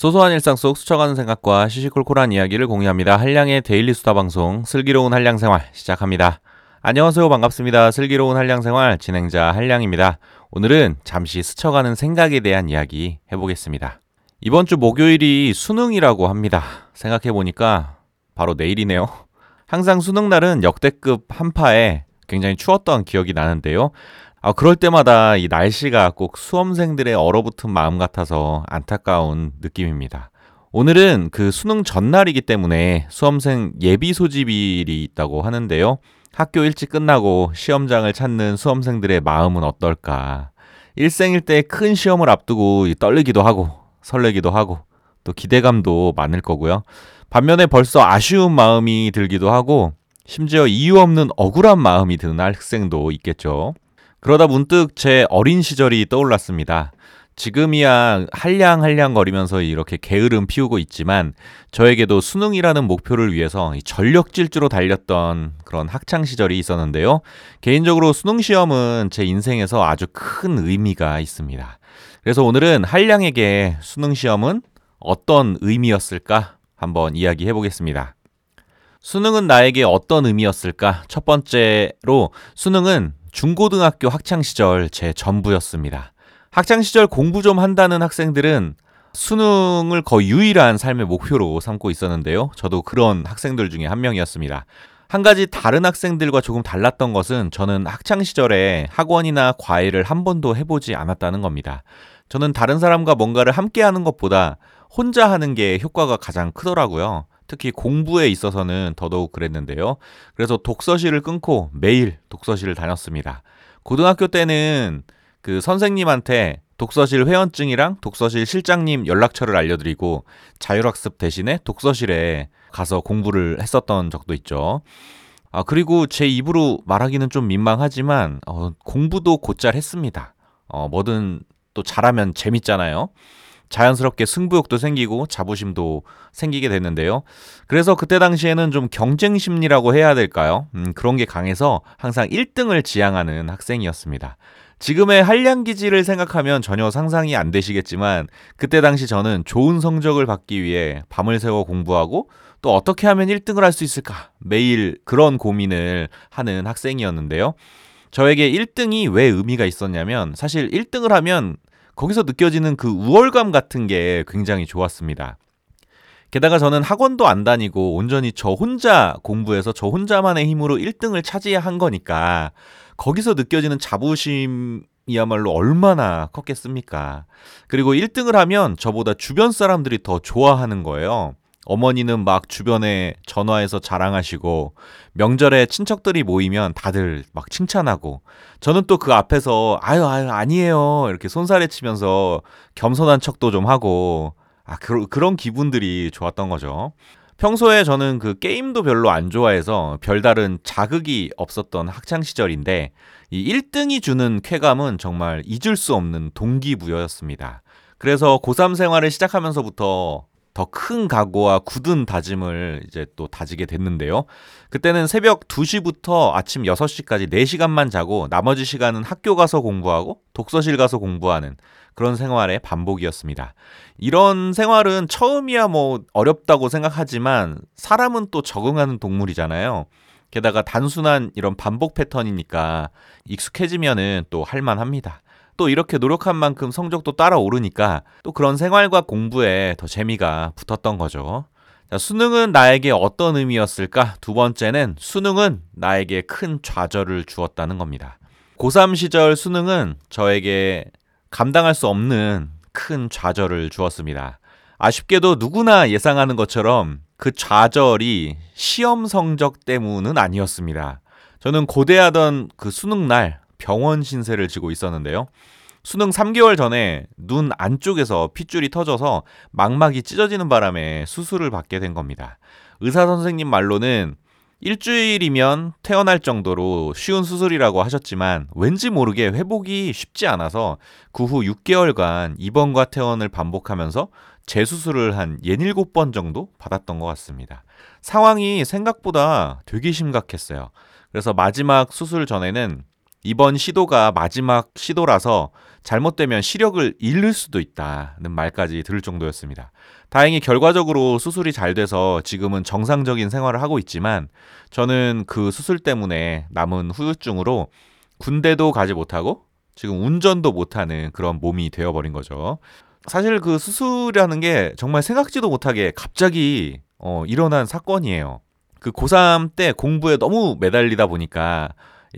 소소한 일상 속 스쳐가는 생각과 시시콜콜한 이야기를 공유합니다. 한량의 daily 수다 방송 슬기로운 한량 생활 시작합니다. 안녕하세요. 반갑습니다. 슬기로운 한량 생활 진행자 한량입니다. 오늘은 잠시 스쳐가는 생각에 대한 이야기 해보겠습니다. 이번 주 목요일이 수능이라고 합니다. 생각해 보니까 바로 내일이네요. 항상 수능 날은 역대급 한파에 굉장히 추웠던 기억이 나는데요. 아, 그럴 때마다 이 날씨가 꼭 수험생들의 얼어붙은 마음 같아서 안타까운 느낌입니다. 오늘은 그 수능 전날이기 때문에 수험생 예비 소집일이 있다고 하는데요. 학교 일찍 끝나고 시험장을 찾는 수험생들의 마음은 어떨까? 일생일대 큰 시험을 앞두고 떨리기도 하고 설레기도 하고 또 기대감도 많을 거고요. 반면에 벌써 아쉬운 마음이 들기도 하고 심지어 이유 없는 억울한 마음이 드는 학생도 있겠죠. 그러다 문득 제 어린 시절이 떠올랐습니다. 지금이야 한량한량 거리면서 이렇게 게으름 피우고 있지만 저에게도 수능이라는 목표를 위해서 전력 질주로 달렸던 그런 학창 시절이 있었는데요. 개인적으로 수능 시험은 제 인생에서 아주 큰 의미가 있습니다. 그래서 오늘은 한량에게 수능 시험은 어떤 의미였을까 한번 이야기해 보겠습니다. 수능은 나에게 어떤 의미였을까? 첫 번째로 수능은 중고등학교 학창 시절 제 전부였습니다. 학창 시절 공부 좀 한다는 학생들은 수능을 거의 유일한 삶의 목표로 삼고 있었는데요. 저도 그런 학생들 중에 한 명이었습니다. 한 가지 다른 학생들과 조금 달랐던 것은 저는 학창 시절에 학원이나 과외를 한 번도 해보지 않았다는 겁니다. 저는 다른 사람과 뭔가를 함께 하는 것보다 혼자 하는 게 효과가 가장 크더라고요. 특히 공부에 있어서는 더더욱 그랬는데요. 그래서 독서실을 끊고 매일 독서실을 다녔습니다. 고등학교 때는 그 선생님한테 독서실 회원증이랑 독서실 실장님 연락처를 알려드리고 자율학습 대신에 독서실에 가서 공부를 했었던 적도 있죠. 아, 그리고 제 입으로 말하기는 좀 민망하지만, 어, 공부도 곧잘 했습니다. 어, 뭐든 또 잘하면 재밌잖아요. 자연스럽게 승부욕도 생기고 자부심도 생기게 됐는데요. 그래서 그때 당시에는 좀 경쟁 심리라고 해야 될까요? 음, 그런 게 강해서 항상 1등을 지향하는 학생이었습니다. 지금의 한량 기지를 생각하면 전혀 상상이 안 되시겠지만 그때 당시 저는 좋은 성적을 받기 위해 밤을 새워 공부하고 또 어떻게 하면 1등을 할 수 있을까 매일 그런 고민을 하는 학생이었는데요. 저에게 1등이 왜 의미가 있었냐면 사실 1등을 하면 거기서 느껴지는 그 우월감 같은 게 굉장히 좋았습니다. 게다가 저는 학원도 안 다니고 온전히 저 혼자 공부해서 저 혼자만의 힘으로 1등을 차지한 거니까 거기서 느껴지는 자부심 이야말로 얼마나 컸겠습니까? 그리고 1등을 하면 저보다 주변 사람들이 더 좋아하는 거예요. 어머니는 막 주변에 전화해서 자랑하시고 명절에 친척들이 모이면 다들 막 칭찬하고 저는 또 그 앞에서 아유 아유 아니에요 이렇게 손살에 치면서 겸손한 척도 좀 하고 아 그, 그런 기분들이 좋았던 거죠. 평소에 저는 그 게임도 별로 안 좋아해서 별다른 자극이 없었던 학창 시절인데 이 1등이 주는 쾌감은 정말 잊을 수 없는 동기부여였습니다. 그래서 고3 생활을 시작하면서부터 더 큰 각오와 굳은 다짐을 이제 또 다지게 됐는데요. 그때는 새벽 2시부터 아침 6시까지 4시간만 자고 나머지 시간은 학교 가서 공부하고 독서실 가서 공부하는 그런 생활의 반복이었습니다. 이런 생활은 처음이야 뭐 어렵다고 생각하지만 사람은 또 적응하는 동물이잖아요. 게다가 단순한 이런 반복 패턴이니까 익숙해지면은 또 할만합니다. 또 이렇게 노력한 만큼 성적도 따라오르니까 또 그런 생활과 공부에 더 재미가 붙었던 거죠. 자, 수능은 나에게 어떤 의미였을까? 두 번째는 수능은 나에게 큰 좌절을 주었다는 겁니다. 고3 시절 수능은 저에게 감당할 수 없는 큰 좌절을 주었습니다. 아쉽게도 누구나 예상하는 것처럼 그 좌절이 시험 성적 때문은 아니었습니다. 저는 고대하던 그 수능 날 병원 신세를 지고 있었는데요. 수능 3개월 전에 눈 안쪽에서 핏줄이 터져서 망막이 찢어지는 바람에 수술을 받게 된 겁니다. 의사 선생님 말로는 일주일이면 퇴원할 정도로 쉬운 수술이라고 하셨지만 왠지 모르게 회복이 쉽지 않아서 그 후 6개월간 입원과 퇴원을 반복하면서 재수술을 한 67번 정도 받았던 것 같습니다. 상황이 생각보다 되게 심각했어요. 그래서 마지막 수술 전에는 이번 시도가 마지막 시도라서 잘못되면 시력을 잃을 수도 있다는 말까지 들을 정도였습니다. 다행히 결과적으로 수술이 잘 돼서 지금은 정상적인 생활을 하고 있지만 저는 그 수술 때문에 남은 후유증으로 군대도 가지 못하고 지금 운전도 못하는 그런 몸이 되어버린 거죠. 사실 그 수술이라는 게 정말 생각지도 못하게 갑자기 어, 일어난 사건이에요. 그 고3 때 공부에 너무 매달리다 보니까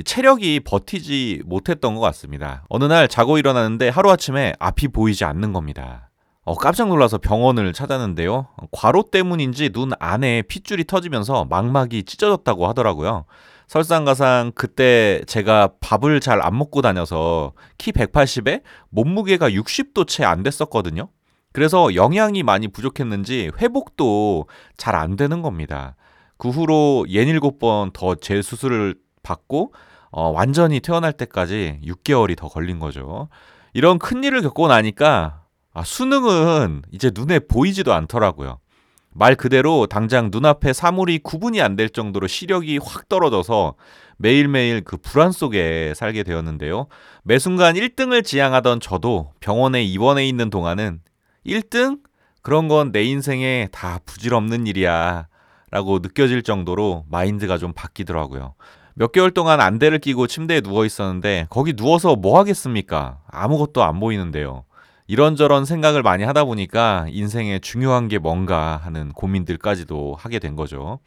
체력이 버티지 못했던 것 같습니다. 어느 날 자고 일어나는데 하루아침에 앞이 보이지 않는 겁니다. 어, 깜짝 놀라서 병원을 찾았는데요. 과로 때문인지 눈 안에 핏줄이 터지면서 망막이 찢어졌다고 하더라고요. 설상가상 그때 제가 밥을 잘 안 먹고 다녀서 키 180에 몸무게가 60도 채 안 됐었거든요. 그래서 영양이 많이 부족했는지 회복도 잘 안 되는 겁니다. 그 후로 67번 더 재수술을 받고 어, 완전히 퇴원할 때까지 6개월이 더 걸린 거죠. 이런 큰 일을 겪고 나니까 아, 수능은 이제 눈에 보이지도 않더라고요. 말 그대로 당장 눈앞에 사물이 구분이 안 될 정도로 시력이 확 떨어져서 매일매일 그 불안 속에 살게 되었는데요. 매 순간 1등을 지향하던 저도 병원에 입원해 있는 동안은 1등? 그런 건 내 인생에 다 부질없는 일이야. 라고 느껴질 정도로 마인드가 좀 바뀌더라고요. 몇 개월 동안 안대를 끼고 침대에 누워 있었는데 거기 누워서 뭐 하겠습니까? 아무것도 안 보이는데요. 이런저런 생각을 많이 하다 보니까 인생에 중요한 게 뭔가 하는 고민들까지도 하게 된 거죠.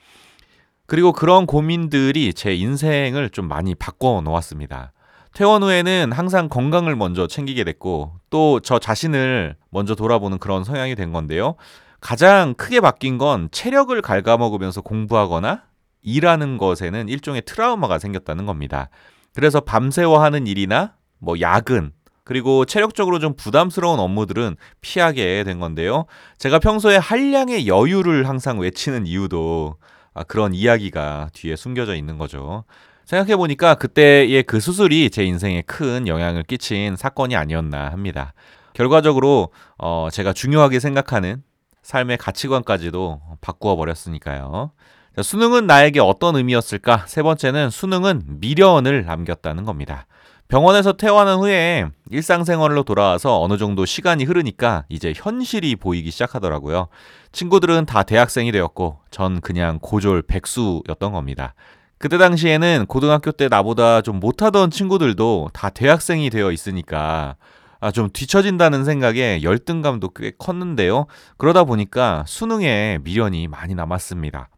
그리고 그런 고민들이 제 인생을 좀 많이 바꿔 놓았습니다. 퇴원 후에는 항상 건강을 먼저 챙기게 됐고 또 저 자신을 먼저 돌아보는 그런 성향이 된 건데요. 가장 크게 바뀐 건 체력을 갉아먹으면서 공부하거나 일하는 것에는 일종의 트라우마가 생겼다는 겁니다. 그래서 밤새워 하는 일이나 뭐 야근 그리고 체력적으로 좀 부담스러운 업무들은 피하게 된 건데요. 제가 평소에 한량의 여유를 항상 외치는 이유도 아, 그런 이야기가 뒤에 숨겨져 있는 거죠. 생각해보니까 그때의 그 수술이 제 인생에 큰 영향을 끼친 사건이 아니었나 합니다. 결과적으로 어, 제가 중요하게 생각하는 삶의 가치관까지도 바꾸어 버렸으니까요. 수능은 나에게 어떤 의미였을까? 세 번째는 수능은 미련을 남겼다는 겁니다. 병원에서 퇴원한 후에 일상생활로 돌아와서 어느 정도 시간이 흐르니까 이제 현실이 보이기 시작하더라고요. 친구들은 다 대학생이 되었고 전 그냥 고졸 백수였던 겁니다. 그때 당시에는 고등학교 때 나보다 좀 못하던 친구들도 다 대학생이 되어 있으니까 아, 좀 뒤처진다는 생각에 열등감도 꽤 컸는데요. 그러다 보니까 수능에 미련이 많이 남았습니다.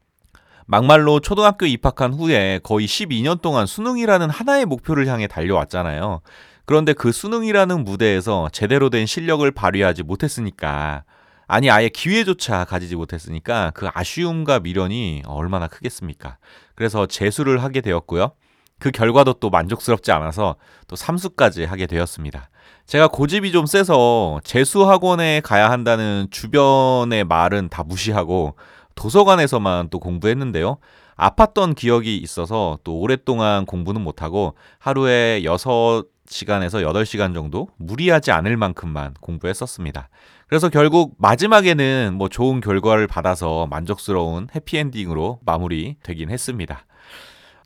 막말로 초등학교 입학한 후에 거의 12년 동안 수능이라는 하나의 목표를 향해 달려왔잖아요. 그런데 그 수능이라는 무대에서 제대로 된 실력을 발휘하지 못했으니까 아니 아예 기회조차 가지지 못했으니까 그 아쉬움과 미련이 얼마나 크겠습니까? 그래서 재수를 하게 되었고요. 그 결과도 또 만족스럽지 않아서 또 삼수까지 하게 되었습니다. 제가 고집이 좀 세서 재수 학원에 가야 한다는 주변의 말은 다 무시하고 도서관에서만 또 공부했는데요. 아팠던 기억이 있어서 또 오랫동안 공부는 못하고 하루에 6시간에서 8시간 정도 무리하지 않을 만큼만 공부했었습니다. 그래서 결국 마지막에는 뭐 좋은 결과를 받아서 만족스러운 해피엔딩으로 마무리 되긴 했습니다.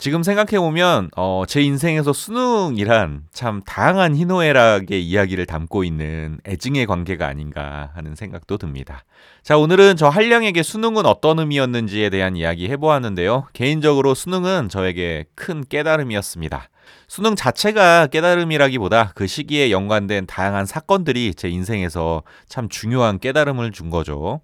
지금 생각해보면, 어, 제 인생에서 수능이란 참 다양한 희노애락의 이야기를 담고 있는 애증의 관계가 아닌가 하는 생각도 듭니다. 자, 오늘은 저 한량에게 수능은 어떤 의미였는지에 대한 이야기 해보았는데요. 개인적으로 수능은 저에게 큰 깨달음이었습니다. 수능 자체가 깨달음이라기보다 그 시기에 연관된 다양한 사건들이 제 인생에서 참 중요한 깨달음을 준 거죠.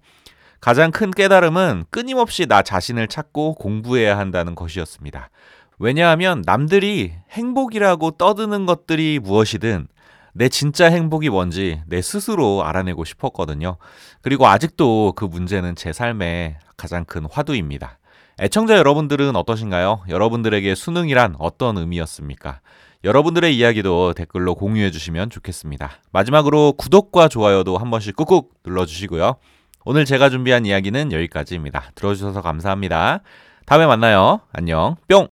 가장 큰 깨달음은 끊임없이 나 자신을 찾고 공부해야 한다는 것이었습니다. 왜냐하면 남들이 행복이라고 떠드는 것들이 무엇이든 내 진짜 행복이 뭔지 내 스스로 알아내고 싶었거든요. 그리고 아직도 그 문제는 제 삶의 가장 큰 화두입니다. 애청자 여러분들은 어떠신가요? 여러분들에게 수능이란 어떤 의미였습니까? 여러분들의 이야기도 댓글로 공유해 주시면 좋겠습니다. 마지막으로 구독과 좋아요도 한 번씩 꾹꾹 눌러 주시고요. 오늘 제가 준비한 이야기는 여기까지입니다. 들어주셔서 감사합니다. 다음에 만나요. 안녕. 뿅!